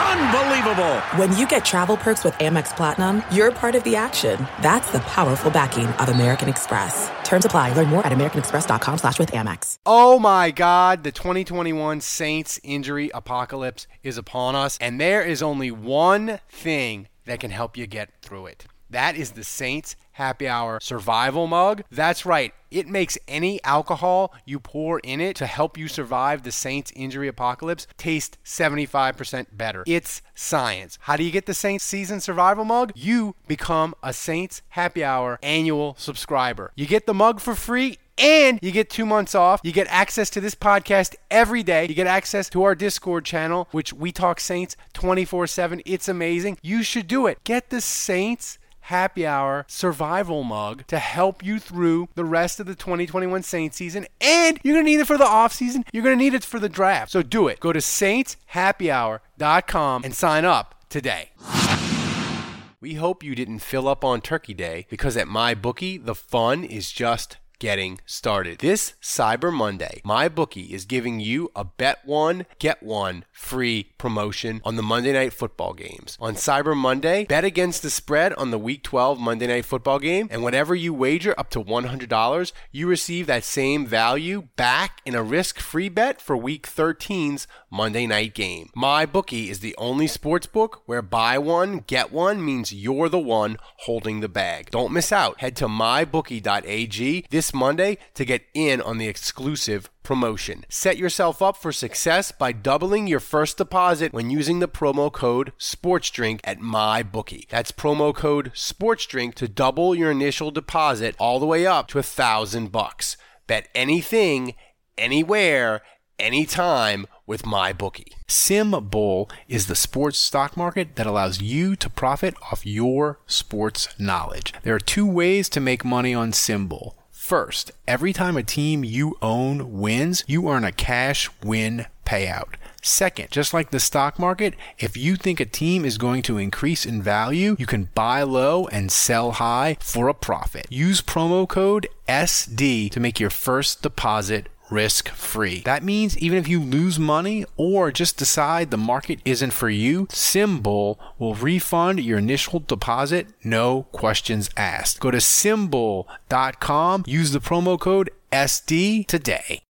Unbelievable! When you get travel perks with Amex Platinum, you're part of the action. That's the powerful backing of American Express. Terms apply. Learn more at americanexpress.com slash with Amex. Oh my God, the 2021 Saints injury apocalypse is upon us, and there is only one thing that can help you get through it. That is the Saints Happy Hour Survival Mug. That's right. It makes any alcohol you pour in it to help you survive the Saints injury apocalypse taste 75% better. It's science. How do you get the Saints season survival mug? You become a Saints Happy Hour annual subscriber. You get the mug for free and you get two months off. You get access to this podcast every day. You get access to our Discord channel, which we talk Saints 24 7. It's amazing. You should do it. Get the Saints happy hour survival mug to help you through the rest of the 2021 Saints season. And you're going to need it for the off season. You're going to need it for the draft. So do it. Go to saintshappyhour.com and sign up today. We hope you didn't fill up on Turkey Day because at MyBookie the fun is just getting started. This Cyber Monday, MyBookie is giving you a bet one, get one free promotion on the Monday Night Football games. On Cyber Monday, bet against the spread on the Week 12 Monday Night Football game, and whenever you wager up to $100, you receive that same value back in a risk-free bet for Week 13's Monday night game. MyBookie is the only sports book where buy one, get one means you're the one holding the bag. Don't miss out. Head to mybookie.ag this Monday to get in on the exclusive promotion. Set yourself up for success by doubling your first deposit when using the promo code SPORTSDRINK at MyBookie. That's promo code SPORTSDRINK to double your initial deposit all the way up to a thousand bucks. Bet anything, anywhere, anytime with My MyBookie. SimBull is the sports stock market that allows you to profit off your sports knowledge. There are two ways to make money on SimBull. First, every time a team you own wins, you earn a cash win payout. Second, just like the stock market, if you think a team is going to increase in value, you can buy low and sell high for a profit. Use promo code SD to make your first deposit risk free. That means even if you lose money or just decide the market isn't for you, SimBull will refund your initial deposit, no questions asked. Go to simbull.com, use the promo code SD today.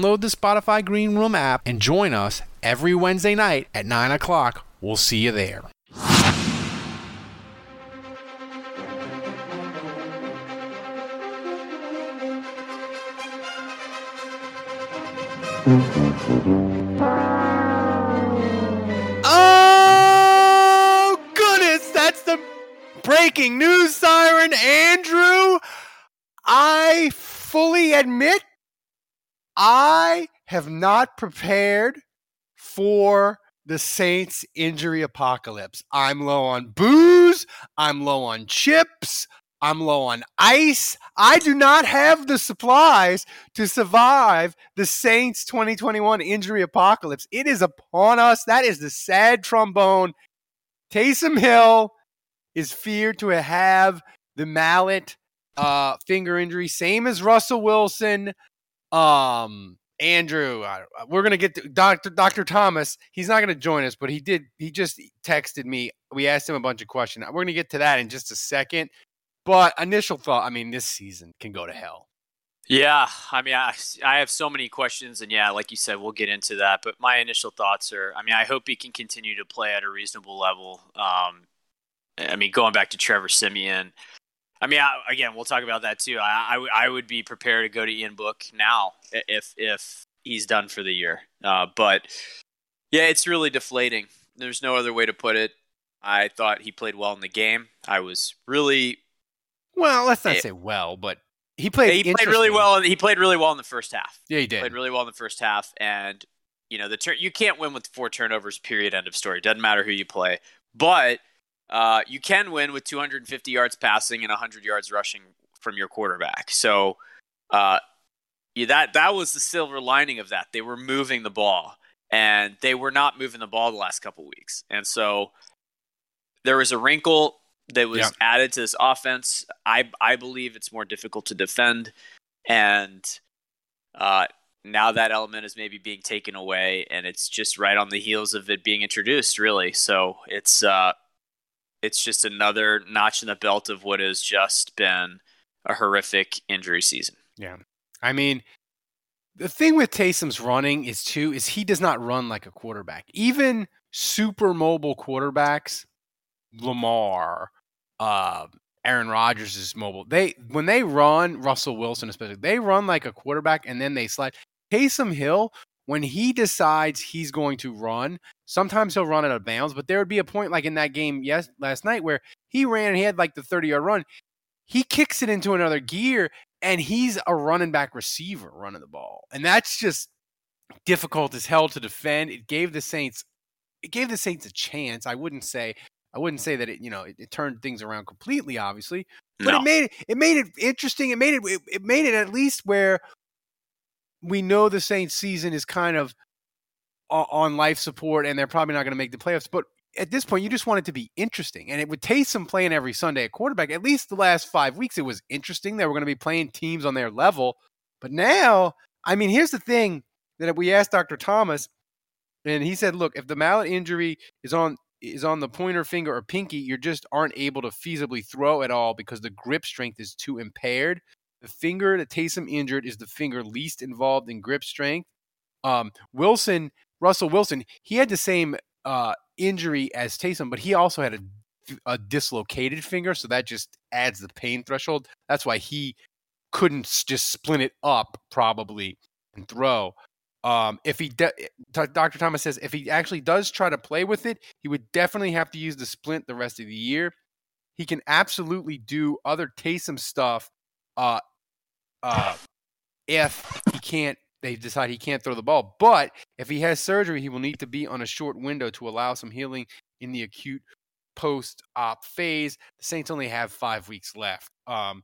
the Spotify Green Room app and join us every Wednesday night at 9 o'clock. We'll see you there. Oh, goodness, that's the breaking news siren, Andrew. I fully admit I have not prepared for the Saints injury apocalypse. I'm low on booze. I'm low on chips. I'm low on ice. I do not have the supplies to survive the Saints 2021 injury apocalypse. It is upon us. That is the sad trombone. Taysom Hill is feared to have the mallet uh, finger injury, same as Russell Wilson. Um, Andrew, we're gonna get to Doctor Doctor Thomas. He's not gonna join us, but he did. He just texted me. We asked him a bunch of questions. We're gonna get to that in just a second. But initial thought, I mean, this season can go to hell. Yeah, I mean, I, I have so many questions, and yeah, like you said, we'll get into that. But my initial thoughts are, I mean, I hope he can continue to play at a reasonable level. Um, I mean, going back to Trevor Siemian, I mean, I, again, we'll talk about that too. I, I, I would be prepared to go to Ian Book now if if he's done for the year. Uh, but yeah, it's really deflating. There's no other way to put it. I thought he played well in the game. I was really well. Let's not it, say well, but he played. He played really well. He played really well in the first half. Yeah, he did. Played really well in the first half, and you know the turn. You can't win with four turnovers. Period. End of story. Doesn't matter who you play, but uh, you can win with 250 yards passing and 100 yards rushing from your quarterback. So uh, yeah, that that was the silver lining of that. They were moving the ball, and they were not moving the ball the last couple weeks. And so there was a wrinkle that was yeah. added to this offense. I I believe it's more difficult to defend, and uh, now that element is maybe being taken away, and it's just right on the heels of it being introduced. Really, so it's uh, it's just another notch in the belt of what has just been a horrific injury season. Yeah, I mean, the thing with Taysom's running is too is he does not run like a quarterback. Even super mobile quarterbacks, Lamar, uh, Aaron Rodgers is mobile. They when they run, Russell Wilson especially, they run like a quarterback and then they slide. Taysom Hill, when he decides he's going to run, sometimes he'll run out of bounds, but there would be a point like in that game yes last night where he ran and he had like the 30 yard run. He kicks it into another gear and he's a running back receiver running the ball. And that's just difficult as hell to defend. It gave the Saints it gave the Saints a chance. I wouldn't say I wouldn't say that it, you know, it, it turned things around completely, obviously, but no. it made it, it made it interesting. It made it, it, it made it at least where we know the Saints season is kind of on life support and they're probably not going to make the playoffs. But at this point, you just want it to be interesting. And it would Taysom playing every Sunday at quarterback. At least the last five weeks, it was interesting. They were going to be playing teams on their level. But now, I mean, here's the thing that we asked Dr. Thomas, and he said, look, if the mallet injury is on is on the pointer finger or pinky, you just aren't able to feasibly throw at all because the grip strength is too impaired. The finger that Taysom injured is the finger least involved in grip strength. Um, Wilson, Russell Wilson, he had the same uh, injury as Taysom, but he also had a, a dislocated finger, so that just adds the pain threshold. That's why he couldn't just splint it up probably and throw. Um, if he, de- Dr. Thomas says, if he actually does try to play with it, he would definitely have to use the splint the rest of the year. He can absolutely do other Taysom stuff. Uh, uh, if he can't, they decide he can't throw the ball. But if he has surgery, he will need to be on a short window to allow some healing in the acute post-op phase. The Saints only have five weeks left. Um,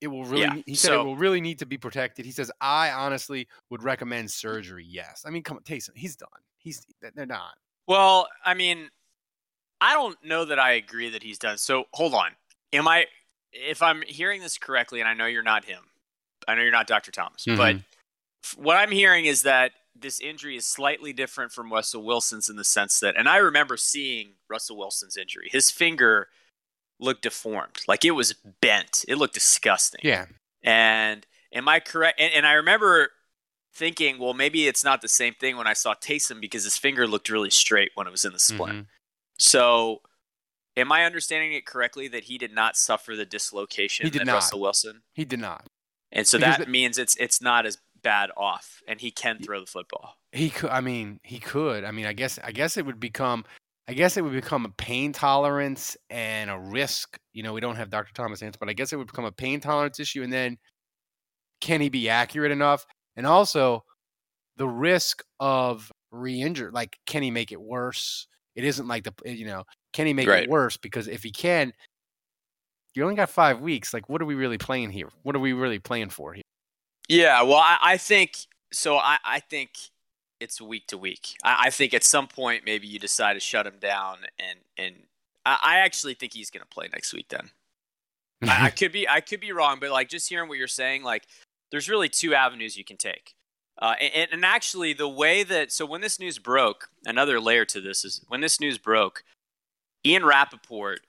it will really. Yeah, he said so, it will really need to be protected. He says, I honestly would recommend surgery. Yes, I mean, come on, Taysom, he's done. He's they're not. Well, I mean, I don't know that I agree that he's done. So hold on. Am I? If I'm hearing this correctly, and I know you're not him, I know you're not Dr. Thomas, mm-hmm. but what I'm hearing is that this injury is slightly different from Russell Wilson's in the sense that, and I remember seeing Russell Wilson's injury. His finger looked deformed, like it was bent. It looked disgusting. Yeah. And am I correct? And, and I remember thinking, well, maybe it's not the same thing when I saw Taysom because his finger looked really straight when it was in the splint. Mm-hmm. So, am I understanding it correctly that he did not suffer the dislocation he did that not. Russell Wilson? He did not. And so because that the, means it's it's not as bad off, and he can throw the football. He could. I mean, he could. I mean, I guess. I guess it would become. I guess it would become a pain tolerance and a risk. You know, we don't have Dr. Thomas answer, but I guess it would become a pain tolerance issue. And then, can he be accurate enough? And also, the risk of re-injure. Like, can he make it worse? It isn't like the you know, can he make right. it worse? Because if he can, you only got five weeks. Like, what are we really playing here? What are we really playing for here? Yeah, well, I, I think so. I, I think it's week to week. I, I, think at some point maybe you decide to shut him down, and and I, I actually think he's going to play next week. Then I, I could be I could be wrong, but like just hearing what you're saying, like there's really two avenues you can take. Uh, and, and actually, the way that so when this news broke, another layer to this is when this news broke, Ian Rapoport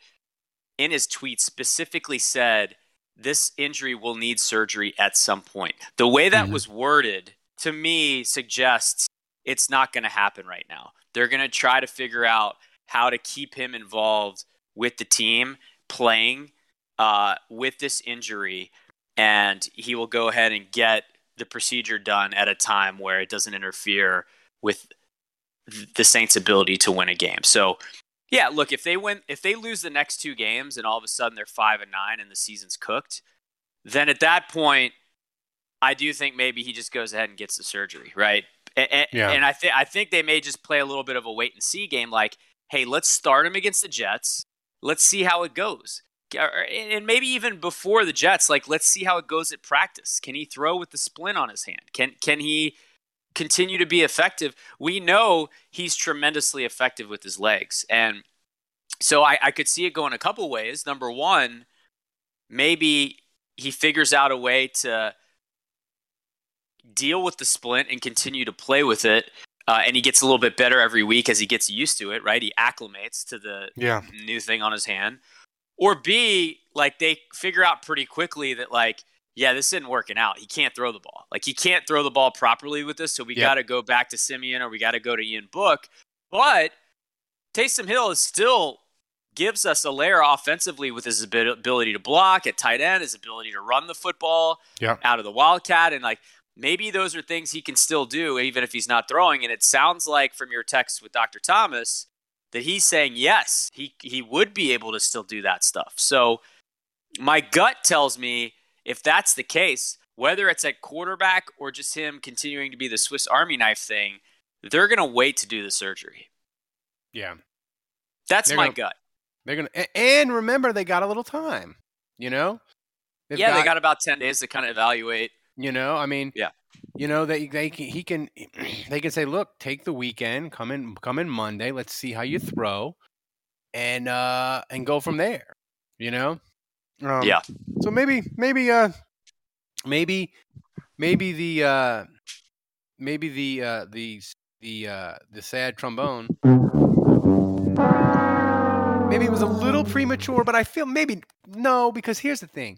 in his tweet specifically said this injury will need surgery at some point. The way that mm-hmm. was worded to me suggests it's not going to happen right now. They're going to try to figure out how to keep him involved with the team playing uh, with this injury, and he will go ahead and get the procedure done at a time where it doesn't interfere with the Saints' ability to win a game. So, yeah, look, if they win, if they lose the next two games and all of a sudden they're five and nine and the season's cooked, then at that point, I do think maybe he just goes ahead and gets the surgery, right? And, yeah. and I think I think they may just play a little bit of a wait and see game, like, hey, let's start him against the Jets. Let's see how it goes. And maybe even before the Jets, like let's see how it goes at practice. Can he throw with the splint on his hand? Can can he continue to be effective? We know he's tremendously effective with his legs, and so I, I could see it going a couple ways. Number one, maybe he figures out a way to deal with the splint and continue to play with it. Uh, and he gets a little bit better every week as he gets used to it, right? He acclimates to the yeah. new thing on his hand. Or B, like they figure out pretty quickly that, like, yeah, this isn't working out. He can't throw the ball. Like, he can't throw the ball properly with this. So we yep. got to go back to Siemian or we got to go to Ian Book. But Taysom Hill is still gives us a layer offensively with his ability to block at tight end, his ability to run the football yep. out of the wildcat, and like maybe those are things he can still do even if he's not throwing. And it sounds like from your text with Dr. Thomas that he's saying yes, he he would be able to still do that stuff. So my gut tells me if that's the case, whether it's at quarterback or just him continuing to be the Swiss Army knife thing, they're going to wait to do the surgery. Yeah. That's they're my gonna, gut. They're going to and remember they got a little time, you know? They've yeah, got, they got about 10 days to kind of evaluate you know, I mean, yeah. You know they they can, he can they can say, look, take the weekend, come in come in Monday, let's see how you throw, and uh and go from there. You know. Um, yeah. So maybe maybe uh maybe maybe the uh maybe the uh the the uh the sad trombone maybe it was a little premature but i feel maybe no because here's the thing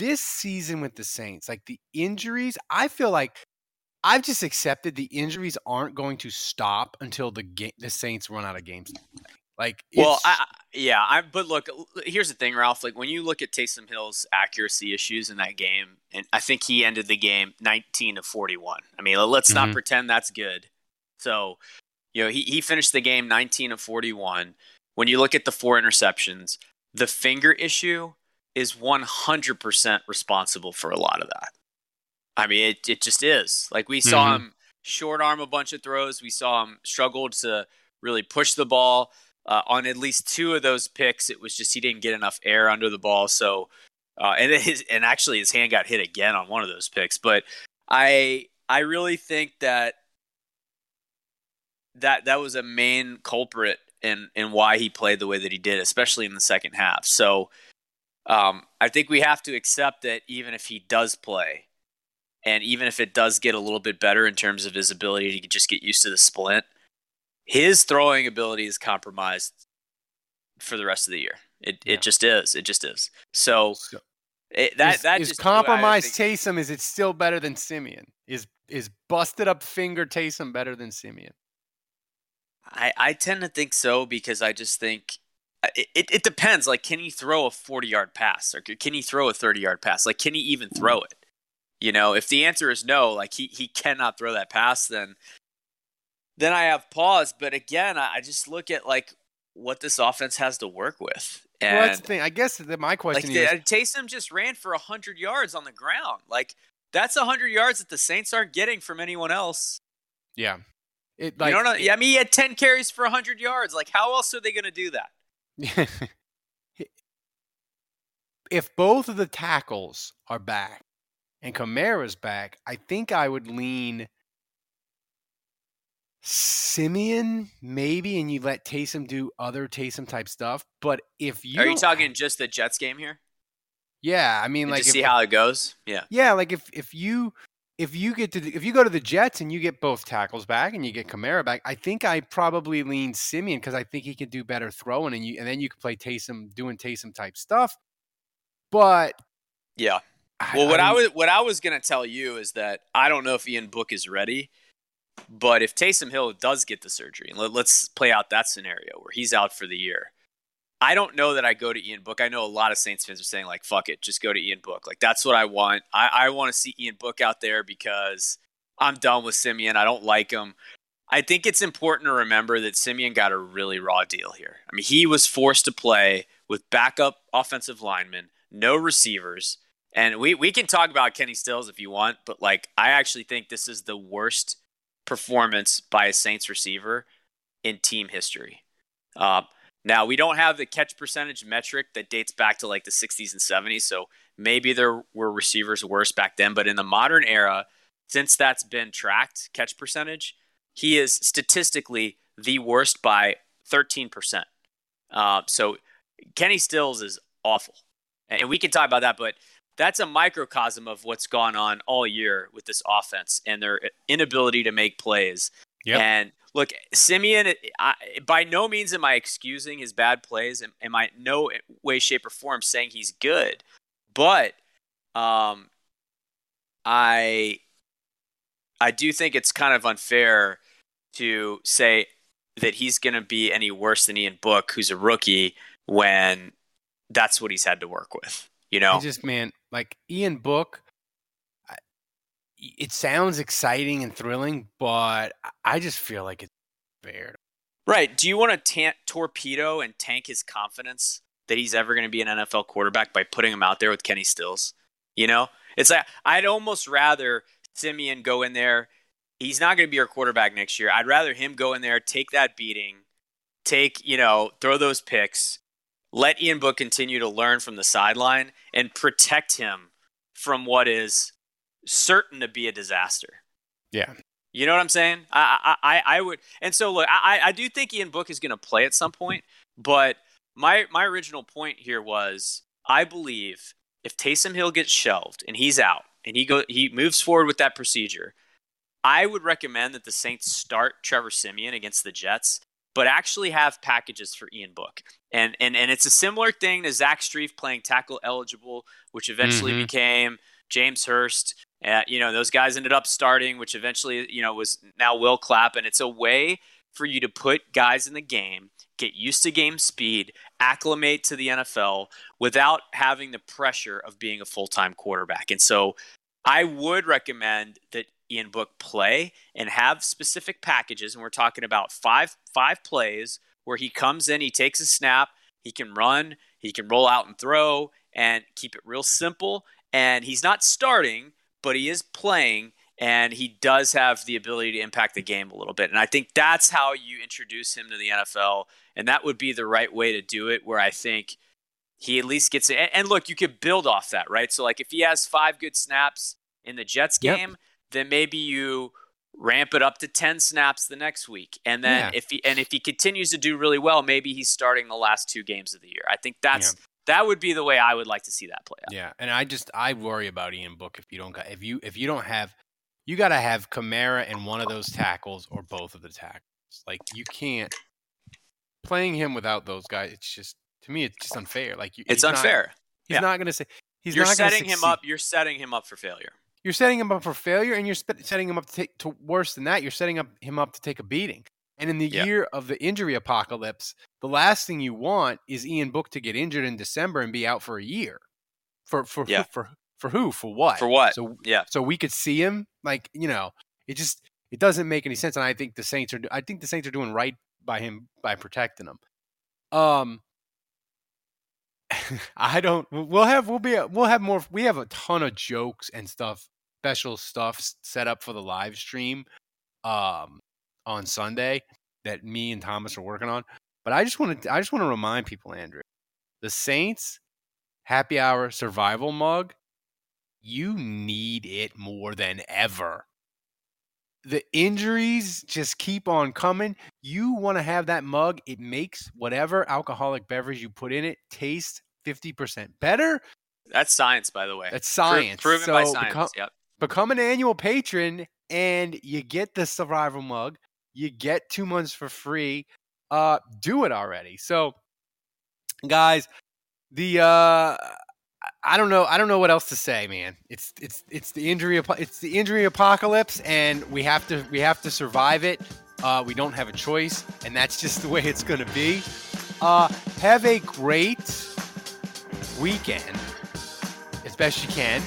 this season with the Saints, like the injuries, I feel like I've just accepted the injuries aren't going to stop until the game, the Saints run out of games. Like, well, I, yeah, I, but look, here's the thing, Ralph. Like when you look at Taysom Hill's accuracy issues in that game, and I think he ended the game 19 to 41. I mean, let's mm-hmm. not pretend that's good. So, you know, he he finished the game 19 to 41. When you look at the four interceptions, the finger issue is 100% responsible for a lot of that. I mean, it, it just is. Like we saw mm-hmm. him short arm a bunch of throws. We saw him struggle to really push the ball. Uh, on at least two of those picks, it was just he didn't get enough air under the ball. So, uh, and his, and actually his hand got hit again on one of those picks. But I I really think that that that was a main culprit in in why he played the way that he did, especially in the second half. So um, I think we have to accept that even if he does play, and even if it does get a little bit better in terms of his ability to just get used to the splint, his throwing ability is compromised for the rest of the year. It yeah. it just is. It just is. So, so it, that is, that is compromised Taysom. Is it still better than Siemian? Is is busted up finger Taysom better than Siemian? I I tend to think so because I just think uh, it, it depends. Like, can he throw a 40 yard pass or can he throw a 30 yard pass? Like, can he even throw it? You know, if the answer is no, like he, he cannot throw that pass, then then I have pause. But again, I, just look at like what this offense has to work with. And well, that's the thing. I guess that my question like, is: uh, Taysom just ran for hundred yards on the ground. Like that's hundred yards that the Saints aren't getting from anyone else. Yeah, it, like, you don't know. I mean, he had ten carries for hundred yards. Like, how else are they going to do that? if both of the tackles are back and Kamara's back, I think I would lean Siemian maybe, and you let Taysom do other Taysom type stuff. But if you are you talking just the Jets game here? Yeah, I mean, like if, see how it goes. Yeah, yeah, like if if you if you get to the, if you go to the Jets and you get both tackles back and you get Kamara back, I think I probably lean Siemian because I think he can do better throwing and you and then you can play Taysom doing Taysom type stuff. But yeah, well, I, what I, I was what I was gonna tell you is that I don't know if Ian Book is ready, but if Taysom Hill does get the surgery, let, let's play out that scenario where he's out for the year. I don't know that I go to Ian Book. I know a lot of Saints fans are saying like, "Fuck it, just go to Ian Book." Like that's what I want. I, I want to see Ian Book out there because I'm done with Siemian. I don't like him. I think it's important to remember that Siemian got a really raw deal here. I mean, he was forced to play with backup offensive linemen, no receivers. And we, we can talk about Kenny Stills if you want, but like I actually think this is the worst performance by a Saints receiver in team history. Uh, now we don't have the catch percentage metric that dates back to like the 60s and 70s, so maybe there were receivers worse back then. But in the modern era, since that's been tracked, catch percentage, he is statistically the worst by 13%. Uh, so Kenny Stills is awful. And we can talk about that, but that's a microcosm of what's gone on all year with this offense and their inability to make plays. Yep. And look, Siemian, I, by no means am I excusing his bad plays. Am, am I no way, shape, or form saying he's good? But um, I I do think it's kind of unfair to say that he's going to be any worse than Ian Book, who's a rookie, when that's what he's had to work with. You know, I just man, like Ian Book. It sounds exciting and thrilling, but I just feel like it's fair. Right? Do you want to torpedo and tank his confidence that he's ever going to be an NFL quarterback by putting him out there with Kenny Stills? You know, it's like I'd almost rather Siemian go in there. He's not going to be our quarterback next year. I'd rather him go in there, take that beating, take, you know, throw those picks, let Ian Book continue to learn from the sideline and protect him from what is certain to be a disaster. Yeah. You know what I'm saying? I I, I would, and so look, I, I do think Ian Book is going to play at some point, but my my original point here was I believe if Taysom Hill gets shelved and he's out and he go he moves forward with that procedure, I would recommend that the Saints start Trevor Siemian against the Jets but actually have packages for Ian Book. And and and it's a similar thing to Zach Strief playing tackle eligible, which eventually mm-hmm. became James Hurst. Uh, you know, those guys ended up starting, which eventually, you know, was now Will Clapp. And it's a way for you to put guys in the game, get used to game speed, acclimate to the NFL without having the pressure of being a full time quarterback. And so I would recommend that Ian Book play and have specific packages. And we're talking about five five plays where he comes in, he takes a snap, he can run, he can roll out and throw, and keep it real simple. And he's not starting, but he is playing, and he does have the ability to impact the game a little bit. And I think that's how you introduce him to the NFL, and that would be the right way to do it. Where I think he at least gets it. And look, you could build off that, right? So like if he has five good snaps in the Jets game. Yep then maybe you ramp it up to 10 snaps the next week. And then yeah. if he and if he continues to do really well, maybe he's starting the last two games of the year. I think that's yeah. that would be the way I would like to see that play out. Yeah. And I just I worry about Ian Book if you don't got if you if you don't have you got to have Kamara in one of those tackles or both of the tackles. Like you can't playing him without those guys. It's just to me, it's just unfair. Like you, it's unfair. Not, he's yeah. not going to say. He's you're setting him up. You're setting him up for failure. You're setting him up for failure, and you're setting him up to take to worse than that. You're setting up him up to take a beating. And in the yeah. year of the injury apocalypse, the last thing you want is Ian Book to get injured in December and be out for a year. For for yeah. for for who? For what? For what? So yeah. So we could see him like you know it just it doesn't make any sense. And I think the Saints are I think the Saints are doing right by him by protecting him. Um, I don't. We'll have. We'll be. We'll have more. We have a ton of jokes and stuff, special stuff set up for the live stream, um, on Sunday that me and Thomas are working on. But I just want to. I just want to remind people, Andrew, the Saints happy hour survival mug. You need it more than ever. The injuries just keep on coming. You want to have that mug. It makes whatever alcoholic beverage you put in it taste 50% better. That's science, by the way. That's science. Pro- proven so by science. Become, yep. become an annual patron and you get the survival mug. You get two months for free. Uh, do it already. So, guys, the uh, I don't know. I don't know what else to say, man. It's it's it's the injury it's the injury apocalypse, and we have to we have to survive it. Uh, we don't have a choice, and that's just the way it's going to be. Uh, have a great weekend, as best you can.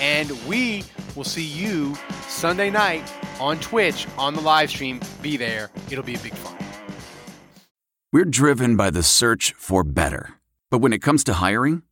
And we will see you Sunday night on Twitch on the live stream. Be there. It'll be a big fun. We're driven by the search for better. But when it comes to hiring,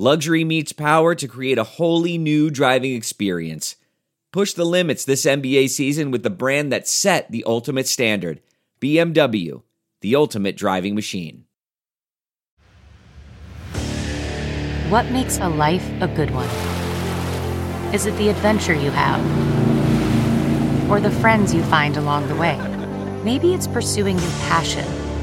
Luxury meets power to create a wholly new driving experience. Push the limits this NBA season with the brand that set the ultimate standard BMW, the ultimate driving machine. What makes a life a good one? Is it the adventure you have? Or the friends you find along the way? Maybe it's pursuing your passion